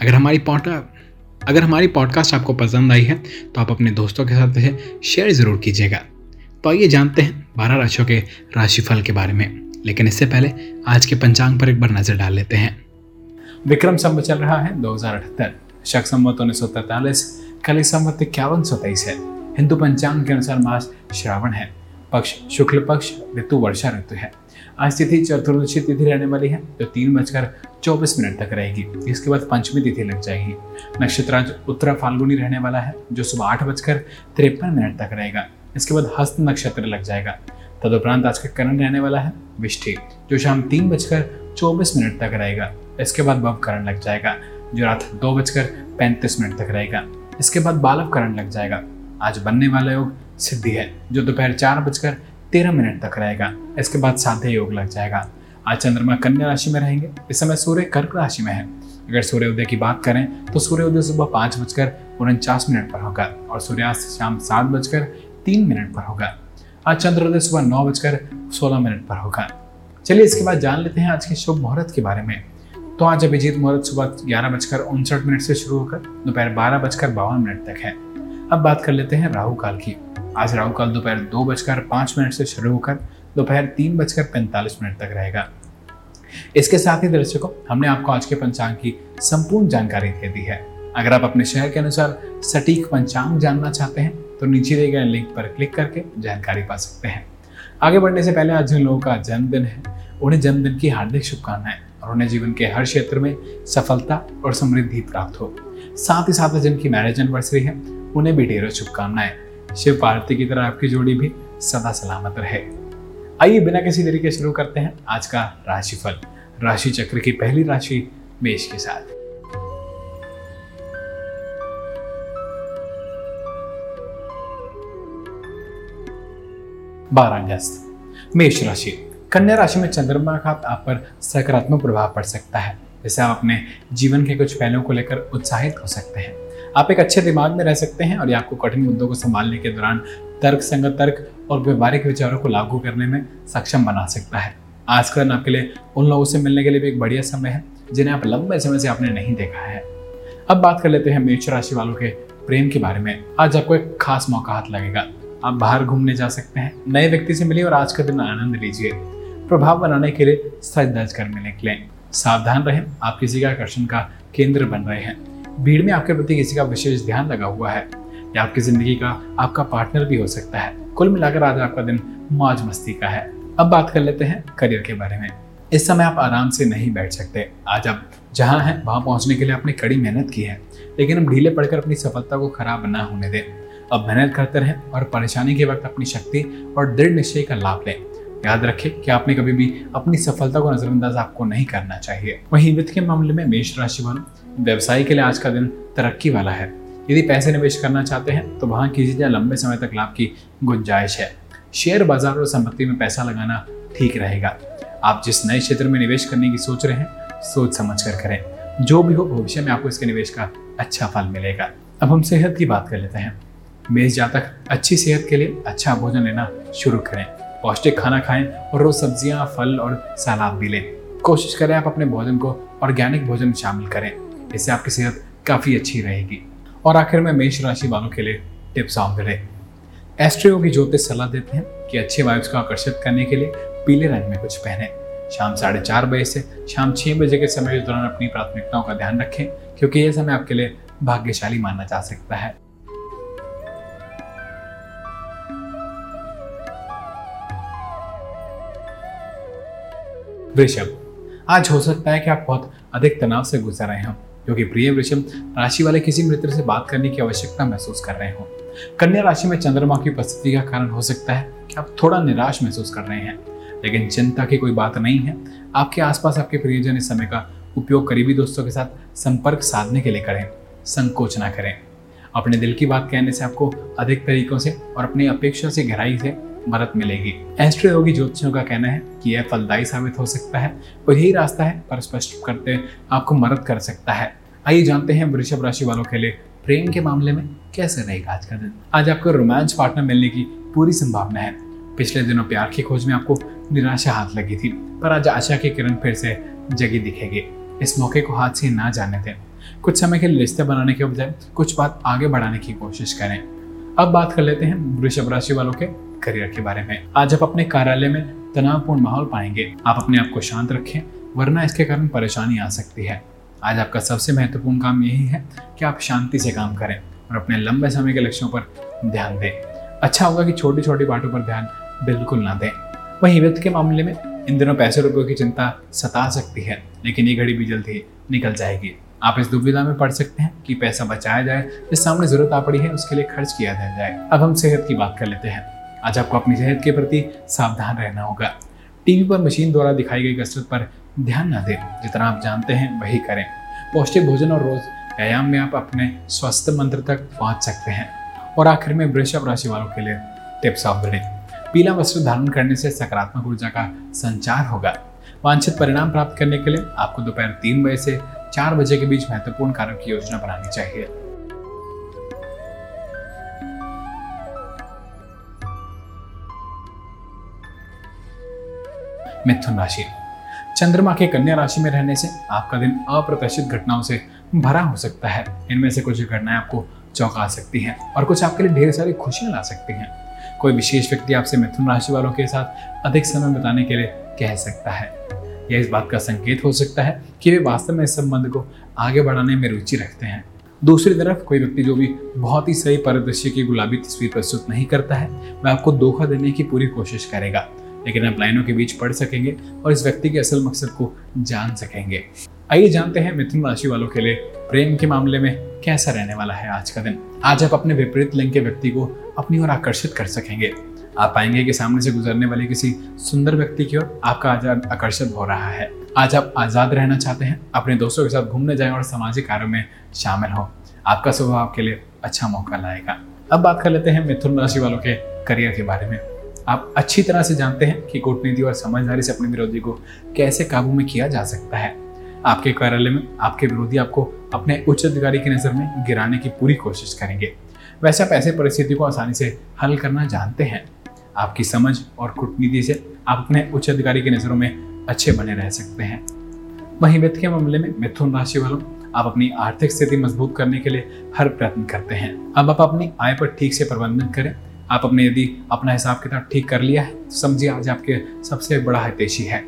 अगर हमारी पॉडका अगर हमारी पॉडकास्ट आपको पसंद आई है तो आप अपने दोस्तों के साथ इसे शेयर ज़रूर कीजिएगा। तो आइए जानते हैं बारह राशियों के राशिफल के बारे में। लेकिन इससे पहले आज के पंचांग पर एक बार नज़र डाल लेते हैं। विक्रम संवत चल रहा है दो हज़ार अठहत्तर। शक संवत उन्नीस सौ तैतालीस, कली संवत इक्यावन सौ तेईस है। हिंदू पंचांग के अनुसार मास श्रावण है। पक्ष शुक्ल पक्ष, ऋतु, वर्षा ऋतु है। आज तिथि चतुर्दशी तिथि रहने वाली है जो तीन बजकर चौबीस मिनट तक रहेगी। इसके बाद पंचमी तिथि लग जाएगी। नक्षत्र आज उत्तरा फाल्गुनी रहने वाला है, जो सुबह आठ बजकर तिरपन मिनट तक रहेगा। इसके बाद हस्त नक्षत्र लग जाएगा। तदुपरांत आज का करण रहने वाला है विष्ठि जो शाम तीन बजकर चौबीस मिनट तक रहेगा। इसके बाद बब करण लग जाएगा, जो रात दो बजकर पैंतीस मिनट तक रहेगा। इसके बाद बालव करण लग जाएगा। आज बनने वाला योग सिद्धि है, जो दोपहर चार बजकर तेरह मिनट तक रहेगा। इसके बाद साध्य योग लग जाएगा। आज चंद्रमा कन्या राशि में रहेंगे। इस समय सूर्य कर्क राशि में है। अगर सूर्योदय की बात करें तो सूर्योदय सुबह पाँच बजकर उनचास मिनट पर होगा और सूर्यास्त शाम सात बजकर तीन मिनट पर होगा। आज चंद्रोदय सुबह नौ बजकर सोलह मिनट पर होगा। चलिए इसके बाद जान लेते हैं आज के शुभ मुहूर्त के बारे में। तो आज अभिजीत मुहूर्त सुबह ग्यारह बजकर उनसठ मिनट से शुरू होकर दोपहर बारह बजकर बावन मिनट तक है। अब बात कर लेते हैं राहु काल की। आज राहु काल दोपहर दो बजकर पाँच मिनट से शुरू होकर दोपहर तीन बजकर पैंतालीस मिनट तक रहेगा। इसके साथ ही दर्शकों, हमने आपको आज के पंचांग की संपूर्ण जानकारी दे दी है। अगर आप अपने शहर के अनुसार सटीक पंचांग जानना चाहते हैं तो नीचे दिए गए लिंक पर क्लिक करके जानकारी पा सकते हैं। आगे बढ़ने से पहले आज जिन लोगों का जन्मदिन है, उन्हें जन्मदिन की हार्दिक शुभकामनाएँ और उन्हें जीवन के हर क्षेत्र में सफलता और समृद्धि प्राप्त हो। साथ ही साथ जिनकी मैरिज एनिवर्सरी है, उन्हें भी ढेरों शुभकामनाएँ। शिव पार्वती की तरह आपकी जोड़ी भी सदा सलामत रहे। आइए बिना किसी तरीके शुरू करते हैं आज का राशिफल राशि चक्र की पहली राशि मेष के साथ। बारह अगस्त मेष राशि, कन्या राशि में चंद्रमा का आप पर सकारात्मक प्रभाव पड़ सकता है। जिससे आप अपने जीवन के कुछ पहलुओं को लेकर उत्साहित हो सकते हैं। आप एक अच्छे दिमाग में रह सकते हैं और ये आपको कठिन मुद्दों को संभालने के दौरान तर्क संगत तर्क और व्यवहारिक विचारों को लागू करने में सक्षम बना सकता है। आज का दिन आपके लिए उन लोगों से मिलने के लिए भी एक बढ़िया समय है, जिन्हें आप लंबे समय से आपने नहीं देखा है। अब बात कर लेते हैं मेष राशि वालों के प्रेम के बारे में। आज आपको एक खास मौका हाथ लगेगा। आप बाहर घूमने जा सकते हैं, नए व्यक्ति से मिलिए और आज का दिन आनंद लीजिए। प्रभाव बनाने के लिए सज दर्ज कर मिलने के लिए सावधान रहें। आप किसी का आकर्षण का केंद्र बन रहे हैं। भीड़ में आपके प्रति किसी का विशेष ध्यान लगा हुआ है या आपकी ज़िंदगी का आपका पार्टनर भी हो सकता है। कुल मिलाकर आज आपका दिन मौज मस्ती का है। अब बात कर लेते हैं करियर के बारे में। इस समय आप आराम से नहीं बैठ सकते। आज आप जहाँ हैं, वहाँ पहुँचने के लिए आपने कड़ी मेहनत की है। लेकिन हम ढीले पड़कर अपनी सफलता को खराब ना होने दें। अब मेहनत करते रहें और परेशानी के वक्त अपनी शक्ति और दृढ़ निश्चय का लाभ लें। याद रखें कि आपने कभी भी अपनी सफलता को नजरअंदाज आपको नहीं करना चाहिए। वहीं वित्त के मामले में मेष राशि वालों व्यवसाय के लिए आज का दिन तरक्की वाला है। यदि पैसे निवेश करना चाहते हैं तो वहाँ कीजिए लंबे समय तक लाभ की गुंजाइश है। शेयर बाज़ार और संपत्ति में पैसा लगाना ठीक रहेगा। आप जिस नए क्षेत्र में निवेश करने की सोच रहे हैं, सोच समझ कर। करें जो भी हो, भविष्य में आपको इसके निवेश का अच्छा फल मिलेगा। अब हम सेहत की बात कर लेते हैं। मेष जातक अच्छी सेहत के लिए अच्छा भोजन लेना शुरू करें। पौष्टिक खाना खाएँ और रोज सब्ज़ियाँ, फल और सलाद भी लें। कोशिश करें आप अपने भोजन को ऑर्गेनिक भोजन शामिल करें। इससे आपकी सेहत काफ़ी अच्छी रहेगी। और आखिर में मेष राशि वालों के लिए टिप्स द डे एस्ट्रियो की ज्योतिष सलाह देते हैं कि अच्छे वाइब्स को आकर्षित करने के लिए पीले रंग में कुछ पहने। शाम साढ़े चार बजे से शाम छः बजे के समय के दौरान अपनी प्राथमिकताओं का ध्यान रखें, क्योंकि यह समय आपके लिए भाग्यशाली माना जा सकता है। वृषभ, आज हो सकता है कि आप बहुत अधिक तनाव से गुजर रहे हो। क्योंकि प्रिय वृषभ, राशि वाले किसी मित्र से बात करने की आवश्यकता महसूस कर रहे हो। कन्या राशि में चंद्रमा की उपस्थिति का कारण हो सकता है कि आप थोड़ा निराश महसूस कर रहे हैं। लेकिन चिंता की कोई बात नहीं है। आपके आसपास आपके प्रियजन इस समय का उपयोग करीबी दोस्तों के साथ संपर्क साधने के लिए करें। संकोच ना करें। अपने दिल की बात कहने से आपको अधिक तरीकों से और अपनी अपेक्षा से गहराई से मदद मिलेगी। एस्ट्रो योगी ज्योतिषियों का कहना है कि यह फलदायी साबित हो सकता है और यही रास्ता है पर स्पष्ट करते आपको मदद कर सकता है। आइए जानते हैं वृषभ राशि वालों के लिए प्रेम के मामले में कैसे रहेगा आज का दिन आज आपको रोमांच पार्टनर मिलने की पूरी संभावना है। पिछले दिनों प्यार की खोज में आपको निराशा हाथ लगी थी, पर आज आशा की किरण फिर से जगी दिखेगी। इस मौके को हाथ से ना जाने दें। कुछ समय के लिए रिश्ते बनाने के बजाय कुछ बात आगे बढ़ाने की कोशिश करें। अब बात कर लेते हैं वृषभ राशि वालों के करियर के बारे में। आज आप अपने कार्यालय में तनावपूर्ण माहौल पाएँगे। आप अपने आप को शांत रखें, वरना इसके कारण परेशानी आ सकती है। आज आपका सबसे महत्वपूर्ण काम यही है कि आप शांति से काम करें और अपने लंबे समय के लक्ष्यों पर ध्यान दें। अच्छा होगा कि छोटी छोटी बातों पर ध्यान बिल्कुल ना दें। वहीं वित्त के मामले में इन दिनों पैसे रुपयों की चिंता सता सकती है, लेकिन ये घड़ी भी जल्द निकल जाएगी। आप इस दुविधा में पढ़ सकते हैं कि पैसा बचाया जाए, जिस सामने ज़रूरत आ पड़ी है, उसके लिए खर्च किया जाए। अब हम सेहत की बात कर लेते हैं। आज आपको अपनी सेहत के प्रति सावधान रहना होगा। टीवी पर मशीन द्वारा दिखाई गई कसरत पर ध्यान न दें, जितना आप जानते हैं वही करें। पौष्टिक भोजन और रोज व्यायाम में आप अपने स्वास्थ्य मंत्र तक पहुँच सकते हैं। और आखिर में वृषभ राशि वालों के लिए टिप्स ऑफ़ द डे। पीला वस्त्र धारण करने से सकारात्मक ऊर्जा का संचार होगा। वांछित परिणाम प्राप्त करने के लिए आपको दोपहर तीन बजे से चार बजे के बीच महत्वपूर्ण कार्यों की योजना बनानी चाहिए। मिथुन राशि। चंद्रमा के कन्या राशि में रहने से आपका दिन अप्रत्याशित घटनाओं से भरा हो सकता है। इनमें से कुछ घटनाएँ आपको चौंका सकती हैं और कुछ आपके लिए ढेर सारी खुशियाँ ला सकती हैं। कोई विशेष व्यक्ति आपसे मिथुन राशि वालों के साथ अधिक समय बिताने के लिए कह सकता है। यह इस बात का संकेत हो सकता है कि वे वास्तव में इस संबंध को आगे बढ़ाने में रुचि रखते हैं। दूसरी तरफ़ कोई व्यक्ति जो भी बहुत ही सही परिदृश्य की गुलाबी तस्वीर प्रस्तुत नहीं करता है, वह आपको धोखा देने की पूरी कोशिश करेगा। लेकिन आप लाइनों के बीच पढ़ सकेंगे और इस व्यक्ति के असल मकसद को जान सकेंगे। आइए जानते हैं मिथुन राशि वालों के लिए प्रेम के मामले में कैसा रहने वाला है आज का दिन। आज आप अपने विपरीत लिंग के व्यक्ति को अपनी ओर आकर्षित कर सकेंगे। आप पाएँगे कि सामने से गुजरने वाले किसी सुंदर व्यक्ति की ओर आपका आज़ाद आकर्षित हो रहा है। आज आप आज़ाद रहना चाहते हैं, अपने दोस्तों के साथ घूमने जाएँ और सामाजिक कार्यों में शामिल हो। आपका स्वभाव आपके लिए अच्छा मौका लाएगा। अब बात कर लेते हैं मिथुन राशि वालों के करियर के बारे में। आप अच्छी तरह से जानते हैं कि कूटनीति और समझदारी से अपने विरोधी को कैसे काबू में किया जा सकता है। आपके कार्यालय में आपके विरोधी आपको अपने उच्च अधिकारी की नज़र में गिराने की पूरी कोशिश करेंगे। वैसे आप ऐसे परिस्थिति को आसानी से हल करना जानते हैं। आपकी समझ और कूटनीति से आप अपने उच्च अधिकारी की नज़रों में अच्छे बने रह सकते हैं। वहीं वित्त के मामले में मिथुन राशि वालों, आप अपनी आर्थिक स्थिति मज़बूत करने के लिए हर प्रयत्न करते हैं। अब आप अपनी आय पर ठीक से प्रबंधन करें आप अपने यदि अपना हिसाब किताब ठीक कर लिया है तो समझिए आज आपके सबसे बड़ा हितेशी है।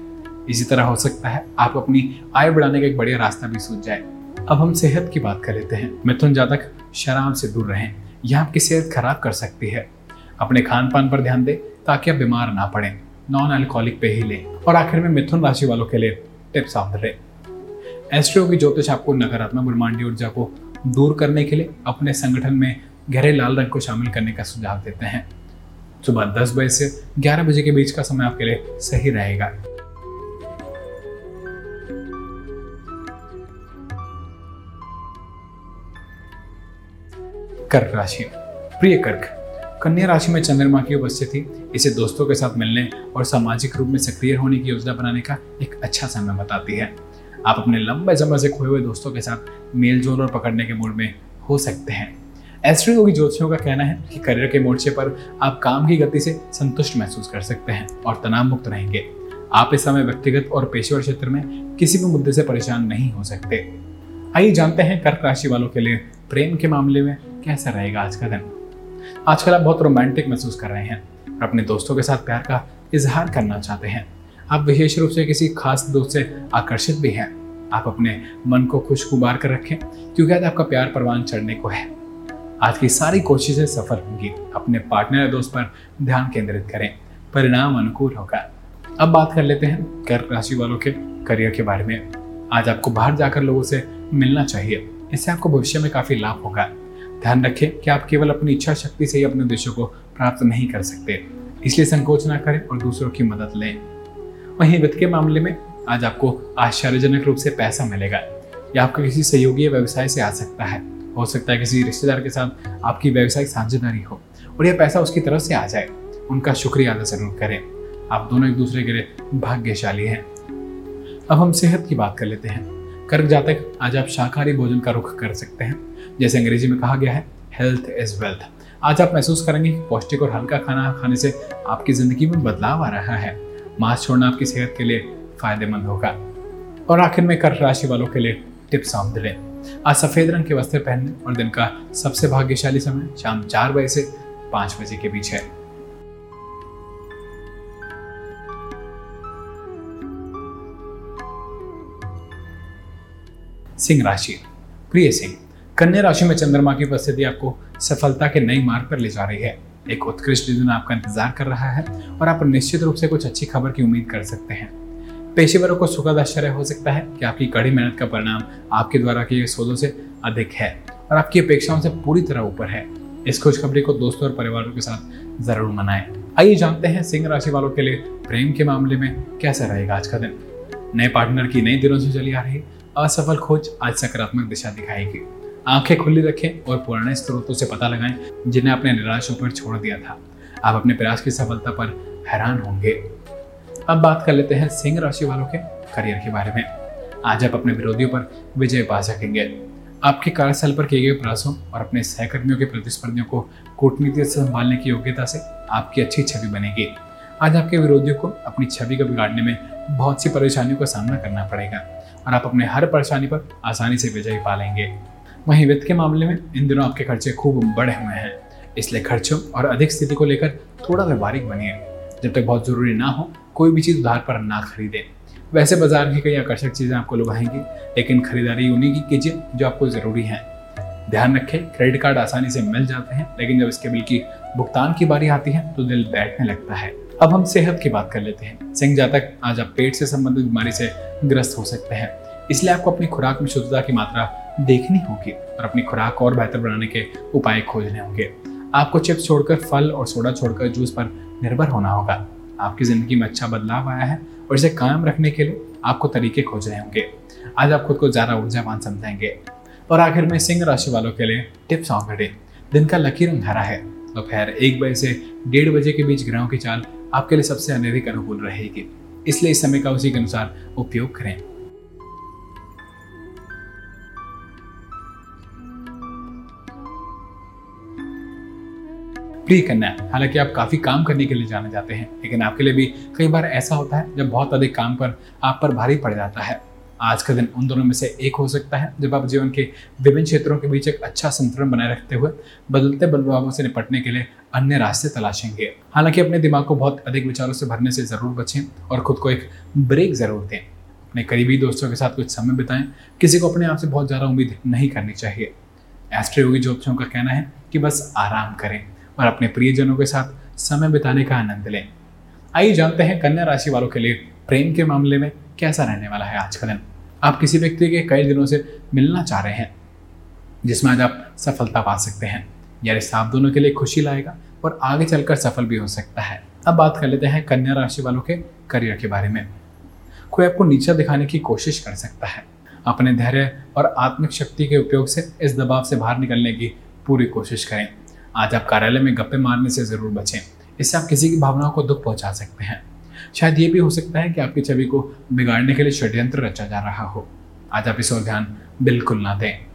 इसी तरह हो सकता है आप अपनी आय बढ़ाने का एक बढ़िया रास्ता भी सूझ जाए। अब हम सेहत की बात कर लेते हैं। मिथुन जातक शराब से दूर रहें। यह आपकी सेहत खराब कर सकती है। अपने खान पान पर ध्यान दें, ताकि आप बीमार ना पड़े। नॉन अल्कोहलिक पे ही लें और आखिर में मिथुन राशि वालों के लिए tips of the day astro की ज्योतिष आपको नकारात्मक ब्रह्मांडी ऊर्जा को दूर करने के लिए अपने संगठन में गहरे लाल रंग को शामिल करने का सुझाव देते हैं। सुबह दस बजे से ग्यारह बजे के बीच का समय आपके लिए सही रहेगा। कर्क राशि। प्रिय कर्क, कन्या राशि में चंद्रमा की उपस्थिति, इसे दोस्तों के साथ मिलने और सामाजिक रूप में सक्रिय होने की योजना बनाने का एक अच्छा समय बताती है। आप अपने लंबे समय से खोए हुए दोस्तों के साथ मेल जोल और पकड़ने के मूड में हो सकते हैं। एस्ट्रो योगी ज्योतिषियों का कहना है कि करियर के मोर्चे पर आप काम की गति से संतुष्ट महसूस कर सकते हैं और तनाव मुक्त रहेंगे। आप इस समय व्यक्तिगत और पेशेवर क्षेत्र में किसी भी मुद्दे से परेशान नहीं हो सकते। आइए जानते हैं कर्क राशि वालों के लिए प्रेम के मामले में कैसा रहेगा आज का दिन। आजकल आप बहुत रोमांटिक महसूस कर रहे हैं। और अपने दोस्तों के साथ प्यार का इजहार करना चाहते हैं। आप विशेष रूप से किसी खास दोस्त से आकर्षित भी हैं। आप अपने मन को खुशगुबार कर रखें, क्योंकि आज आपका प्यार परवान चढ़ने को है। आज की सारी कोशिशें सफल होंगी। अपने पार्टनर या दोस्त पर ध्यान केंद्रित करें। परिणाम अनुकूल होगा। अब बात कर लेते हैं कर्क राशि वालों के करियर के बारे में। आज आपको बाहर जाकर लोगों से मिलना चाहिए। इससे आपको भविष्य में काफ़ी लाभ होगा। ध्यान रखें कि आप केवल अपनी इच्छा शक्ति से ही अपने उद्देश्यों को प्राप्त नहीं कर सकते। इसलिए संकोच ना करें और दूसरों की मदद लें। वहीं वित्त के मामले में आज आपको आश्चर्यजनक रूप से पैसा मिलेगा। या आपका किसी सहयोगी व्यवसाय से आ सकता है। हो सकता है किसी रिश्तेदार के साथ आपकी व्यवसायिक साझेदारी हो और यह पैसा उसकी तरफ़ से आ जाए। उनका शुक्रिया अदा ज़रूर करें। आप दोनों एक दूसरे के लिए भाग्यशाली हैं। अब हम सेहत की बात कर लेते हैं। कर्क जातक आज आप शाकाहारी भोजन का रुख कर सकते हैं। जैसे अंग्रेज़ी में कहा गया है हेल्थ इज़ वेल्थ आज आप महसूस करेंगे कि पौष्टिक और हल्का खाना खाने से आपकी ज़िंदगी में बदलाव आ रहा है। मांस छोड़ना आपकी सेहत के लिए फ़ायदेमंद होगा। और आखिर में कर्क राशि वालों के लिए टिप्स हम दिले आज सफ़ेद रंग के वस्त्र पहनने और दिन का सबसे भाग्यशाली समय शाम चार बजे से पाँच बजे के बीच है। सिंह राशि। प्रिय सिंह, कन्या राशि में चंद्रमा की उपस्थिति आपको सफलता के नए मार्ग पर ले जा रही है। एक उत्कृष्ट दिन आपका इंतज़ार कर रहा है और आप निश्चित रूप से कुछ अच्छी खबर की उम्मीद कर सकते हैं। पेशेवरों को सुखद आश्चर्य हो सकता है कि आपकी कड़ी मेहनत का परिणाम आपके द्वारा किए सोलों से अधिक है और आपकी अपेक्षाओं से पूरी तरह ऊपर है। इस खुशखबरी को दोस्तों और परिवारों के साथ ज़रूर मनाएँ। आइए जानते हैं सिंह राशि वालों के लिए प्रेम के मामले में कैसा रहेगा आज का दिन। नए पार्टनर की नई दिनों से चली आ रही असफल खोज आज सकारात्मक दिशा दिखाएगी। आँखें खुली रखें और पुराने स्रोतों से पता लगाएँ जिन्हें आपने निराश होकर छोड़ दिया था। आप अपने प्रयास की सफलता पर हैरान होंगे। अब बात कर लेते हैं सिंह राशि वालों के करियर के बारे में। आज आप अपने विरोधियों पर विजय पा सकेंगे। आपके कार्यस्थल पर किए गए प्रयासों और अपने सहकर्मियों के प्रतिस्पर्धियों को कूटनीति से संभालने की योग्यता से आपकी अच्छी छवि बनेगी। आज आपके विरोधियों को अपनी छवि को बिगाड़ने में बहुत सी परेशानियों का सामना करना पड़ेगा और आप अपने हर परेशानी पर आसानी से विजय पा लेंगे। वहीं वित्त के मामले में इन दिनों आपके खर्चे खूब बढ़े हुए हैं, इसलिए खर्चों और अधिक स्थिति को लेकर थोड़ा व्यवहारिक बनिए। जब तक बहुत ज़रूरी ना हो कोई भी चीज़ उधार पर ना खरीदे। वैसे बाज़ार की कई आकर्षक चीज़ें आपको लुभाएँगी, लेकिन खरीदारी उन्हीं की कीजिए जो आपको ज़रूरी है। ध्यान रखें, क्रेडिट कार्ड आसानी से मिल जाते हैं, लेकिन जब इसके बिल की भुगतान की बारी आती है तो दिल बैठने लगता है। अब हम सेहत की बात कर लेते हैं। सिंह जातक आज आप पेट से संबंधित बीमारी से ग्रस्त हो सकते हैं, इसलिए आपको अपनी खुराक में शुद्धता की मात्रा देखनी होगी और अपनी खुराक और बेहतर बनाने के उपाय खोजने होंगे। आपको चिप्स छोड़कर, फल और सोडा छोड़कर जूस पर निर्भर होना होगा। आपकी ज़िंदगी में अच्छा बदलाव आया है और इसे कायम रखने के लिए आपको तरीके खोज रहे होंगे। आज आप खुद को ज़्यादा ऊर्जावान समझाएँगे। और आखिर में सिंह राशि वालों के लिए टिप्स ऑफ़ द डे दिन का लकी रंग हरा है। दोपहर एक बजे से डेढ़ बजे के बीच ग्रहों की चाल आपके लिए सबसे अनेधिक अनुकूल रहेगी। इसलिए इस समय का उसी के अनुसार उपयोग करें। प्रिय कन्या हालाँकि आप काफ़ी काम करने के लिए जाने जाते हैं, लेकिन आपके लिए भी कई बार ऐसा होता है जब बहुत अधिक काम पर, आप पर भारी पड़ जाता है। आज का दिन उन दोनों में से एक हो सकता है, जब आप जीवन के विभिन्न क्षेत्रों के बीच एक अच्छा संतुलन बनाए रखते हुए बदलते बदलावों से निपटने के लिए अन्य रास्ते तलाशेंगे। हालाँकि अपने दिमाग को बहुत अधिक विचारों से भरने से ज़रूर बचें और खुद को एक ब्रेक ज़रूर दें। अपने करीबी दोस्तों के साथ कुछ समय बिताएँ, किसी को अपने आप से बहुत ज़्यादा उम्मीद नहीं करनी चाहिए। एस्ट्रो योगी ज्योतिषों का कहना है कि बस आराम करें। और अपने प्रियजनों के साथ समय बिताने का आनंद लें। आइए जानते हैं कन्या राशि वालों के लिए प्रेम के मामले में कैसा रहने वाला है आज का दिन। आप किसी व्यक्ति के कई दिनों से मिलना चाह रहे हैं, जिसमें आज आप सफलता पा सकते हैं यह रिश्ता आप दोनों के लिए खुशी लाएगा और आगे चलकर सफल भी हो सकता है। अब बात कर लेते हैं कन्या राशि वालों के करियर के बारे में। कोई आपको नीचा दिखाने की कोशिश कर सकता है। अपने धैर्य और आत्मिक शक्ति के उपयोग से इस दबाव से बाहर निकलने की पूरी कोशिश करें। आज आप कार्यालय में गप्पे मारने से ज़रूर बचें। इससे आप किसी की भावनाओं को दुख पहुँचा सकते हैं। शायद ये भी हो सकता है कि आपकी छवि को बिगाड़ने के लिए षड्यंत्र रचा जा रहा हो। आज आप इस ओर ध्यान बिल्कुल ना दें।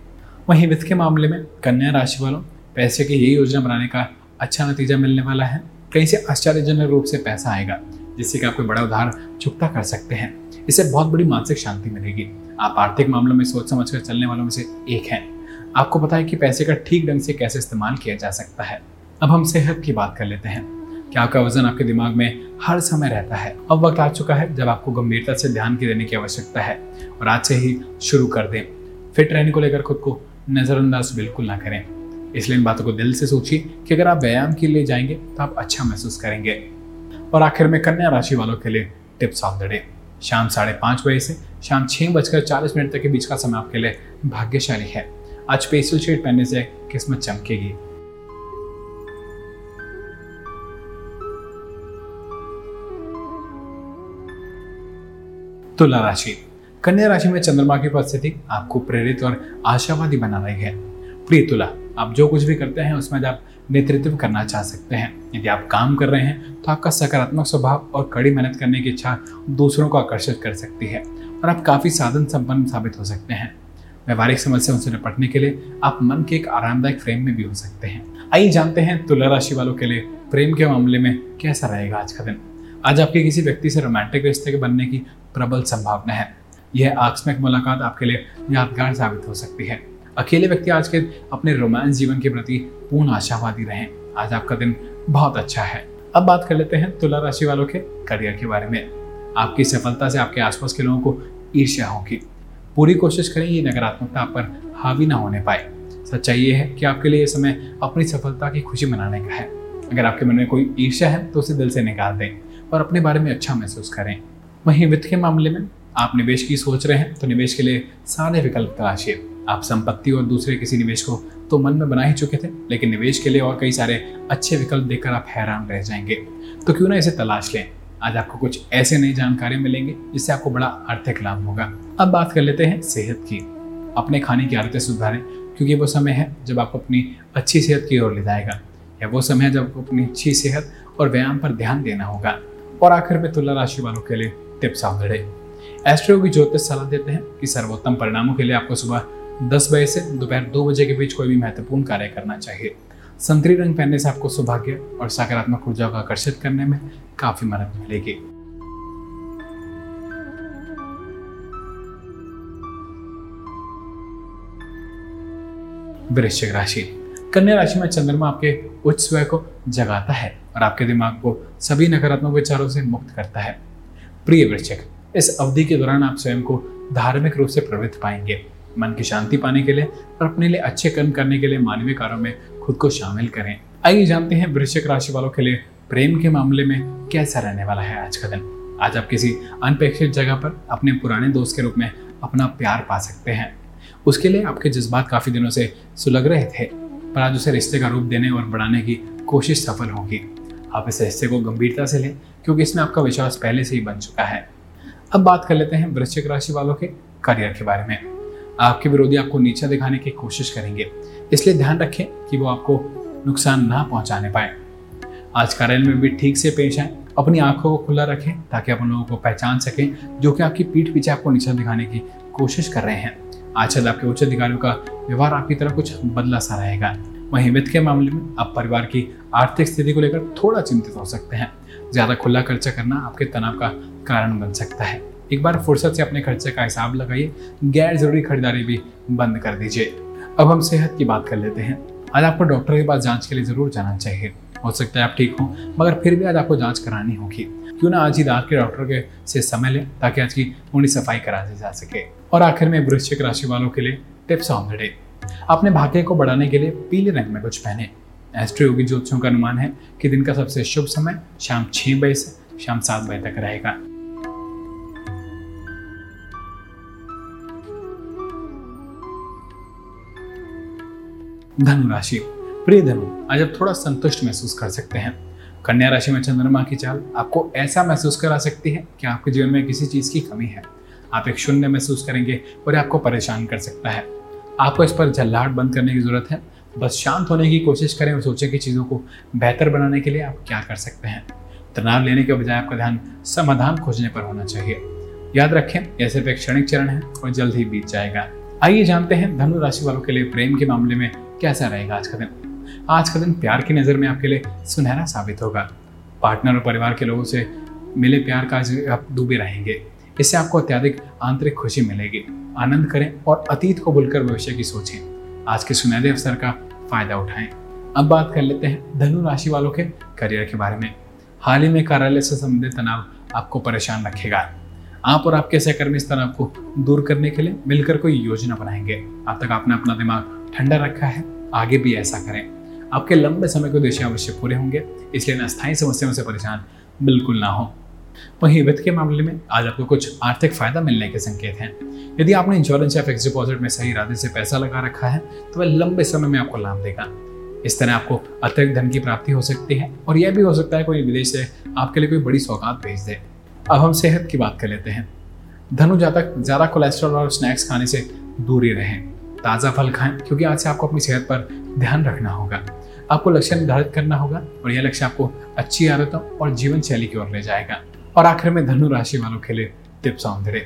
वहीं वित्त के मामले में कन्या राशि वालों, पैसे की यही योजना बनाने का अच्छा नतीजा मिलने वाला है। कहीं से आश्चर्यजनक रूप से पैसा आएगा, जिससे कि आप कोई बड़ा उधार चुकता कर सकते हैं। इससे बहुत बड़ी मानसिक शांति मिलेगी। आप आर्थिक मामलों में सोच समझ कर चलने वालों में से एक हैं। आपको पता है कि पैसे का ठीक ढंग से कैसे इस्तेमाल किया जा सकता है? अब हम सेहत की बात कर लेते हैं। क्या आपका वज़न आपके दिमाग में हर समय रहता है? अब वक्त आ चुका है जब आपको गंभीरता से ध्यान की देने की आवश्यकता है और आज से ही शुरू कर दें। फिट रहने को लेकर खुद को नज़रअंदाज बिल्कुल ना करें। इसलिए इन बातों को दिल से सोचिए कि अगर आप व्यायाम के लिए जाएँगे तो आप अच्छा महसूस करेंगे। और आखिर में कन्या राशि वालों के लिए टिप्स ऑफ़ द डे। शाम साढ़े पाँच बजे से शाम छः बजकर चालीस मिनट तक के बीच का समय आपके लिए भाग्यशाली है। आज पेस्टल शेड पहनने से किस्मत चमकेगी। तुला राशि, कन्या राशि में चंद्रमा की उपस्थिति आपको प्रेरित और आशावादी बना रही है। प्रिय तुला, आप जो कुछ भी करते हैं, उसमें आप नेतृत्व करना चाह सकते हैं। यदि आप काम कर रहे हैं तो आपका सकारात्मक स्वभाव और कड़ी मेहनत करने की इच्छा दूसरों को आकर्षित कर सकती है और आप काफ़ी साधन संपन्न साबित हो सकते हैं। व्यवहारिक समस्याओं से निपटने के लिए आप मन के एक आरामदायक फ्रेम में भी हो सकते हैं। आइए जानते हैं तुला राशि वालों के लिए प्रेम के मामले में कैसा रहेगा आज का दिन। आज आपके किसी व्यक्ति से रोमांटिक रिश्ते के बनने की प्रबल संभावना है। यह आकस्मिक मुलाकात आपके लिए यादगार साबित हो सकती है। अकेले व्यक्ति आज के अपने रोमांस जीवन के प्रति पूर्ण आशावादी रहे। आज आपका दिन बहुत अच्छा है। अब बात कर लेते हैं तुला राशि वालों के करियर के बारे में। आपकी सफलता से आपके आसपास के लोगों को ईर्ष्या होगी। पूरी कोशिश करें ये नकारात्मकता आप पर हावी ना होने पाए। सच्चाई ये है कि आपके लिए ये समय अपनी सफलता की खुशी मनाने का है। अगर आपके मन में कोई ईर्ष्या है तो उसे दिल से निकाल दें और अपने बारे में अच्छा महसूस करें। वहीं वित्त के मामले में आप निवेश की सोच रहे हैं तो निवेश के लिए सारे विकल्प तलाशिए। आप संपत्ति और दूसरे किसी निवेश को तो मन में बना ही चुके थे, लेकिन निवेश के लिए और कई सारे अच्छे विकल्प देखकर आप हैरान रह जाएँगे। तो क्यों ना इसे तलाश लें? आज आपको कुछ ऐसे नई जानकारी मिलेंगे, जिससे आपको बड़ा आर्थिक लाभ होगा। अब बात कर लेते हैं सेहत की। अपने खाने की आदतें सुधारें, क्योंकि वो समय है जब आपको अपनी अच्छी सेहत की ओर ले जाएगा। या वो समय है जब आपको अपनी अच्छी सेहत और व्यायाम पर ध्यान देना होगा। और आखिर में तुला राशि वालों के लिए टिप्स ऑफ़ एस्ट्रो की ज्योतिष सलाह देते हैं कि सर्वोत्तम परिणामों के लिए आपको सुबह दस बजे से दोपहर दो बजे के बीच कोई भी महत्वपूर्ण कार्य करना चाहिए। संतरी रंग पहनने से आपको सौभाग्य और सकारात्मक ऊर्जा को आकर्षित करने में काफ़ी मदद मिलेगी। वृश्चिक राशि। कन्या राशि में चंद्रमा आपके उच्च स्वय को जगाता है और आपके दिमाग को सभी नकारात्मक विचारों से मुक्त करता है। प्रिय वृश्चिक, इस अवधि के दौरान आप स्वयं को धार्मिक रूप से प्रवृत्त पाएँगे। मन की शांति पाने के लिए और अपने लिए अच्छे कर्म करने के लिए मानवीय कार्यों में खुद को शामिल करें। आइए जानते हैं वृश्चिक राशि वालों के लिए प्रेम के मामले में कैसा रहने वाला है आज का दिन। आज आप किसी अनपेक्षित जगह पर अपने पुराने दोस्त के रूप में अपना प्यार पा सकते हैं। उसके लिए आपके जज्बात काफ़ी दिनों से सुलग रहे थे, पर आज उसे रिश्ते का रूप देने और बढ़ाने की कोशिश सफल होगी। आप इस रिश्ते को गंभीरता से लें, क्योंकि इसमें आपका विश्वास पहले से ही बन चुका है। अब बात कर लेते हैं वृश्चिक राशि वालों के करियर के बारे में। आपके विरोधी आपको नीचा दिखाने की कोशिश करेंगे। इसलिए ध्यान रखें कि वो आपको नुकसान ना पहुँचाने पाए। आज कार्यालय में भी ठीक से पेश आए, अपनी आँखों को खुला रखें ताकि आप लोगों को पहचान सकें जो कि आपकी पीठ पीछे आपको नीचा दिखाने की कोशिश कर रहे हैं। आज आपके उच्च अधिकारियों का व्यवहार आपकी तरफ़ कुछ बदला सा रहेगा। वहीं वित्त के मामले में आप परिवार की आर्थिक स्थिति को लेकर थोड़ा चिंतित हो सकते हैं। ज़्यादा खुला खर्चा करना आपके तनाव का कारण बन सकता है। एक बार फुर्सत से अपने खर्चे का हिसाब लगाइए गैर ज़रूरी खरीदारी भी बंद कर दीजिए। अब हम सेहत की बात कर लेते हैं। आज आपको डॉक्टर के पास जाँच के लिए ज़रूर जाना चाहिए। हो सकता है आप ठीक हो, मगर फिर भी आज आपको जाँच करानी होगी। क्यों ना आज ही दांत के डॉक्टर के से समय लें, ताकि आज की पूरी सफ़ाई करा दी जा सके। और आखिर में वृश्चिक राशि वालों के लिए टिप्स ऑन द डे। अपने भाग्य को बढ़ाने के लिए पीले रंग में कुछ पहने। एस्ट्रो योगी ज्योतिषों का अनुमान है कि दिन का सबसे शुभ समय शाम छह बजे से शाम सात बजे तक रहेगा। धनु राशि। प्रिय धनु, आज आप थोड़ा संतुष्ट महसूस कर सकते हैं। कन्या राशि में चंद्रमा की चाल आपको ऐसा महसूस करा सकती है कि आपके जीवन में किसी चीज़ की कमी है। आप एक शून्य महसूस करेंगे और आपको परेशान कर सकता है। आपको इस पर झल्लाहट बंद करने की ज़रूरत है। बस शांत होने की कोशिश करें और सोचें कि चीज़ों को बेहतर बनाने के लिए आप क्या कर सकते हैं। तनाव लेने के बजाय आपका ध्यान समाधान खोजने पर होना चाहिए। याद रखें यह सिर्फ़ एक क्षणिक चरण है और जल्द ही बीत जाएगा। आइए जानते हैं धनु राशि वालों के लिए प्रेम के मामले में कैसा रहेगा आज का दिन? आज का दिन प्यार की नज़र में आपके लिए सुनहरा साबित होगा। पार्टनर और परिवार के लोगों से मिले प्यार का आज आप डूबे रहेंगे। इससे आपको अत्याधिक आंतरिक खुशी मिलेगी। आनंद करें और अतीत को भूलकर भविष्य की सोचें। आज के सुनहरे अवसर का फ़ायदा उठाएँ। अब बात कर लेते हैं धनु राशि वालों के करियर के बारे में। हाल ही में कार्यालय से संबंधित तनाव आपको परेशान रखेगा। आप और आपके सहकर्मी इस तनाव को दूर करने के लिए मिलकर कोई योजना बनाएँगे। अब तक आपने अपना दिमाग ठंडा रखा है, आगे भी ऐसा करें। आपके लंबे समय के उद्देश्य अवश्य पूरे होंगे, इसलिए अस्थायी समस्याओं से परेशान बिल्कुल ना हो। वहीं वित्त के मामले में आज आपको कुछ आर्थिक फ़ायदा मिलने के संकेत हैं। यदि आपने इंश्योरेंस या फिक्स डिपॉजिट में सही इरादे से पैसा लगा रखा है तो वह लंबे समय में आपको लाभ देगा। इस तरह आपको अतिरिक्त धन की प्राप्ति हो सकती है और यह भी हो सकता है कोई विदेश से आपके लिए कोई बड़ी सौगात भेज दे। अब हम सेहत की बात कर लेते हैं। धनु जातक ज़्यादा कोलेस्ट्रॉल और स्नैक्स खाने से दूर रहें। ताज़ा फल खाएँ, क्योंकि आज से आपको अपनी सेहत पर ध्यान रखना होगा। आपको लक्ष्य निर्धारित करना होगा और यह लक्ष्य आपको अच्छी आदतों और जीवन शैली की ओर ले जाएगा। और आखिर में धनु राशि वालों के लिए टिप्स ऑन द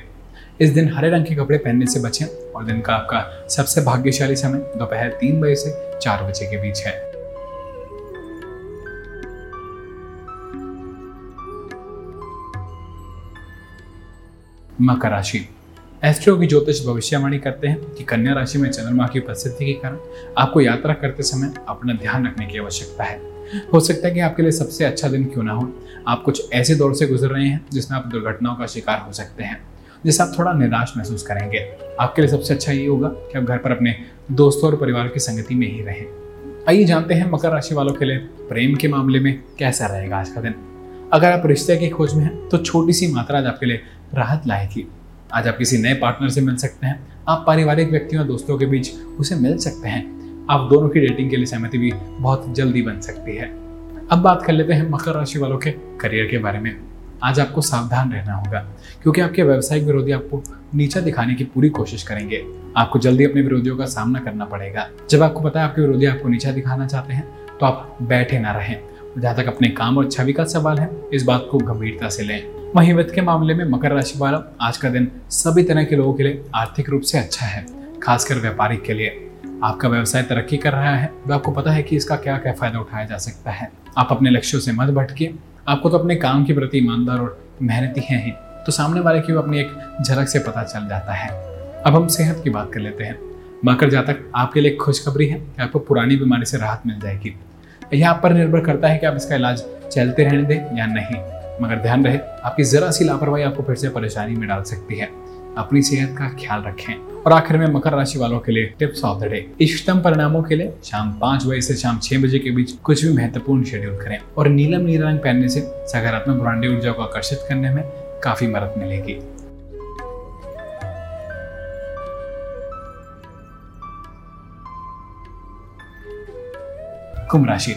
इस दिन हरे रंग के कपड़े पहनने से बचें और दिन का आपका सबसे भाग्यशाली समय दोपहर तीन बजे से चार बजे के बीच है। मकर राशि। एस्ट्रो की ज्योतिष भविष्यवाणी करते हैं कि कन्या राशि में चंद्रमा की उपस्थिति के कारण आपको यात्रा करते समय अपना ध्यान रखने की आवश्यकता है। हो सकता है कि आपके लिए सबसे अच्छा दिन क्यों ना हो। आप कुछ ऐसे दौर से गुजर रहे हैं जिसमें आप दुर्घटनाओं का शिकार हो सकते हैं जिससे आप थोड़ा निराश महसूस करेंगे। आपके लिए सबसे अच्छा ये होगा कि आप घर पर अपने दोस्तों और परिवार की संगति में ही रहें। आइए जानते हैं मकर राशि वालों के लिए प्रेम के मामले में कैसा रहेगा आज का दिन। अगर आप रिश्ते की खोज में हैं तो छोटी सी मात्रा आज आपके लिए राहत लाएगी। आज आप किसी नए पार्टनर से मिल सकते हैं। आप पारिवारिक व्यक्तियों और दोस्तों के बीच उसे मिल सकते हैं। आप दोनों की डेटिंग के लिए सहमति भी बहुत जल्दी बन सकती है। अब बात कर लेते हैं मकर राशि वालों के करियर के बारे में। आज आपको सावधान रहना होगा, क्योंकि आपके व्यवसायिक विरोधी आपको नीचा दिखाने की पूरी कोशिश करेंगे। आपको जल्दी अपने विरोधियों का सामना करना पड़ेगा। जब आपको पता है आपके विरोधी आपको नीचा दिखाना चाहते हैं तो आप बैठे ना रहें। जहाँ तक अपने काम और छवि का सवाल है, इस बात को गंभीरता से लें। वहीं वित्त के मामले में मकर राशि वाला आज का दिन सभी तरह के लोगों के लिए आर्थिक रूप से अच्छा है, खासकर व्यापारिक के लिए। आपका व्यवसाय तरक्की कर रहा है तो आपको पता है कि इसका क्या क्या फ़ायदा उठाया जा सकता है। आप अपने लक्ष्यों से मत भटके आपको तो अपने काम के प्रति ईमानदार और मेहनती हैं ही तो सामने वाले की अपनी एक झलक से पता चल जाता है। अब हम सेहत की बात कर लेते हैं। मकर जातक आपके लिए खुशखबरी है, आपको पुरानी बीमारी से राहत मिल जाएगी। यह पर निर्भर करता है कि आप इसका इलाज चलते रहने दें या नहीं। मगर ध्यान रहे, आपकी जरा सी लापरवाही आपको फिर से परेशानी में डाल सकती है। अपनी सेहत का ख्याल रखें। और आखिर में मकर राशि वालों के लिए टिप्स ऑफ़ द डे। इष्टतम परिणामों के लिए शाम पाँच बजे से शाम छह बजे के बीच कुछ भी महत्वपूर्ण शेड्यूल करें। और नीलम नीला रंग पहनने से सकारात्मक ब्रांडी ऊर्जा को आकर्षित करने में काफ़ी मदद मिलेगी। कुंभ राशि।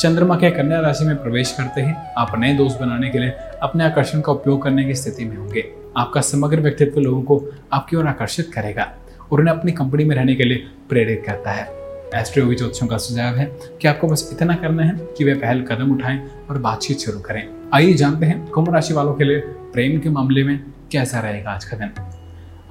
चंद्रमा के कन्या राशि में प्रवेश करते ही आप नए दोस्त बनाने के लिए अपने आकर्षण का उपयोग करने की स्थिति में होंगे। आपका समग्र व्यक्तित्व लोगों को आपकी ओर आकर्षित करेगा और उन्हें अपनी कंपनी में रहने के लिए प्रेरित करता है। एस्ट्रोयोगी ज्योतिषों का सुझाव है कि आपको बस इतना करना है कि वे पहल कदम उठाएँ और बातचीत शुरू करें। आइए जानते हैं कुंभ राशि वालों के लिए प्रेम के मामले में कैसा रहेगा आज का दिन।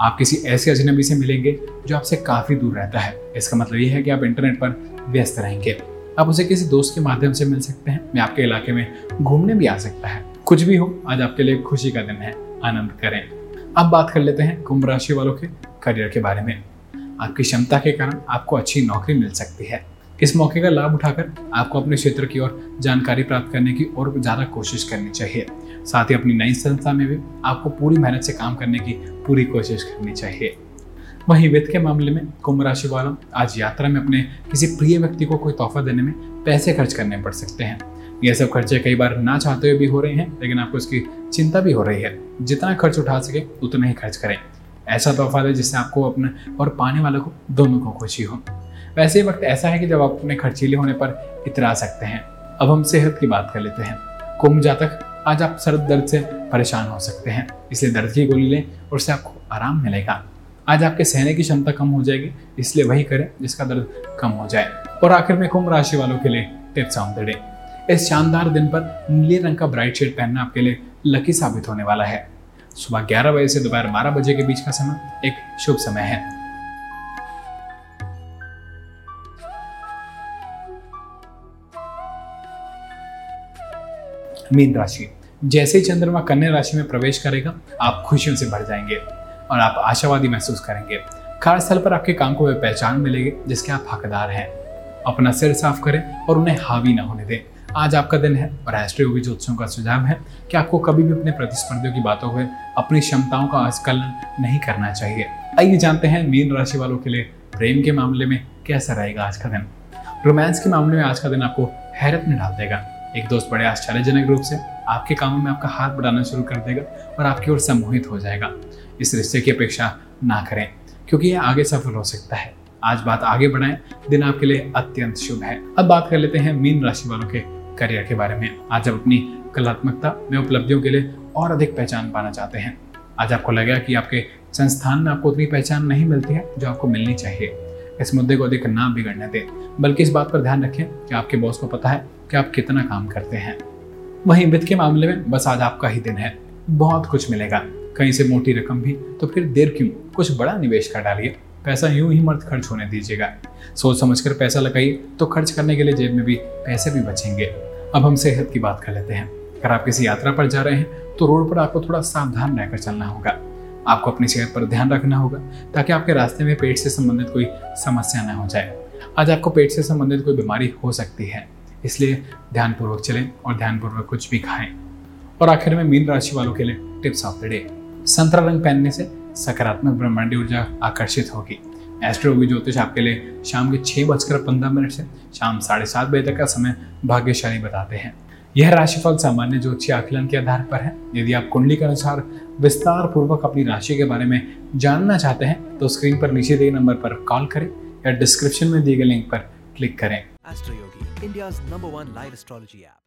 आप किसी ऐसे अजनबी से मिलेंगे जो आपसे काफ़ी दूर रहता है। इसका मतलब ये है कि आप इंटरनेट पर व्यस्त रहेंगे। आप उसे किसी दोस्त के माध्यम से मिल सकते हैं। या आपके इलाके में घूमने भी आ सकता है। कुछ भी हो, आज आपके लिए खुशी का दिन है। आनंद करें। अब बात कर लेते हैं कुंभ राशि वालों के करियर के बारे में। आपकी क्षमता के कारण आपको अच्छी नौकरी मिल सकती है। इस मौके का लाभ उठाकर आपको अपने क्षेत्र की ओर जानकारी प्राप्त करने की और ज़्यादा कोशिश करनी चाहिए। साथ ही अपनी नई संस्था में भी आपको पूरी मेहनत से काम करने की पूरी कोशिश करनी चाहिए। वहीं वित्त के मामले में कुंभ राशि वालों आज यात्रा में अपने किसी प्रिय व्यक्ति को कोई तोहफा देने में पैसे खर्च करने पड़ सकते हैं। ये सब खर्चे कई बार ना चाहते हुए भी हो रहे हैं, लेकिन आपको इसकी चिंता भी हो रही है। जितना खर्च उठा सके, उतना ही खर्च करें। ऐसा तोहफा दे जिससे आपको अपने और पाने वाले को, दोनों को खुशी हो। वैसे ही वक्त ऐसा है कि जब आप अपने खर्चीले होने पर इतरा सकते हैं। अब हम सेहत की बात कर लेते हैं। कुंभ जातक आज आप सर्द दर्द से परेशान हो सकते हैं। इसलिए दर्द की गोली लें और उससे आपको आराम मिलेगा। आज आपके सहने की क्षमता कम हो जाएगी, इसलिए वही करें जिसका दर्द कम हो जाए। और आखिर में कुंभ राशि वालों के लिए टिप्स ऑन द डे इस शानदार दिन पर नीले रंग का ब्राइट शेड पहनना आपके लिए लकी साबित होने वाला है। सुबह 11 बजे से दोपहर 12 बजे के बीच का समय एक शुभ समय है। मीन राशि। जैसे ही चंद्रमा कन्या राशि में प्रवेश करेगा, आप खुशियों से भर जाएँगे। और आप आशावादी महसूस करेंगे। कार्यस्थल पर आपके काम को वे पहचान मिलेगी, जिसके आप हकदार हैं। अपना सिर साफ़ करें और उन्हें हावी ना होने दें। आज आपका दिन है और एस्ट्रो योगी ज्योतिषों का सुझाव है कि आपको कभी भी अपने प्रतिस्पर्धियों की बातों में अपनी क्षमताओं का आस्कलन नहीं करना चाहिए। आइए जानते हैं मीन राशि वालों के लिए प्रेम के मामले में कैसा रहेगा आज का दिन। रोमांस के मामले में आज का दिन आपको हैरत में डाल देगा। एक दोस्त बड़े आश्चर्यजनक रूप से आपके कामों में आपका हाथ बढ़ाना शुरू कर देगा और आपकी ओर सम्मोहित हो जाएगा। इस रिश्ते की अपेक्षा ना करें, क्योंकि यह आगे सफल हो सकता है। आज बात आगे बढ़ाएँ। दिन आपके लिए अत्यंत शुभ है। अब बात कर लेते हैं मीन राशि वालों के करियर के बारे में। आज आप अपनी कलात्मकता में उपलब्धियों के लिए और अधिक पहचान पाना चाहते हैं। आज आपको लगेगा कि आपके संस्थान में आपको उतनी पहचान नहीं मिलती है जो आपको मिलनी चाहिए। इस मुद्दे को अधिक ना बिगड़ने दें। बल्कि इस बात पर ध्यान रखें कि आपके बॉस को पता है कि आप कितना काम करते हैं। वहीं वित्त के मामले में बस आज आपका ही दिन है। बहुत कुछ मिलेगा। कहीं से मोटी रकम भी तो फिर देर क्यों? कुछ बड़ा निवेश कर डालिए। पैसा यूँ ही मर्द खर्च होने दीजिएगा। सोच समझ कर पैसा लगाइए तो खर्च करने के लिए जेब में भी पैसे भी बचेंगे। अब हम सेहत की बात कर लेते हैं। अगर आप किसी यात्रा पर जा रहे हैं तो रोड पर आपको थोड़ा सावधान रहकर चलना होगा। आपको अपनी सेहत पर ध्यान रखना होगा, ताकि आपके रास्ते में पेट से संबंधित कोई समस्या न हो जाए। आज आपको पेट से संबंधित कोई बीमारी हो सकती है, इसलिए ध्यानपूर्वक चलें और ध्यानपूर्वक कुछ भी खाएँ। और आखिर में मीन राशि वालों के लिए टिप्स ऑफ़ द डे। संतरा रंग पहनने से सकारात्मक ब्रह्मांडी ऊर्जा आकर्षित होगी। एस्ट्रोगी ज्योतिष आपके लिए शाम के छह बजकर पंद्रह मिनट से शाम साढ़े सात बजे तक का समय भाग्यशाली बताते हैं। यह राशिफल सामान्य ज्योतिषी आकलन के आधार पर है। यदि आप कुंडली के अनुसार विस्तार पूर्वक अपनी राशि के बारे में जानना चाहते हैं तो स्क्रीन पर नीचे दिए नंबर पर कॉल करें या डिस्क्रिप्शन में दिए गए लिंक पर क्लिक करें। Astro Yogi, India's number one live astrology app.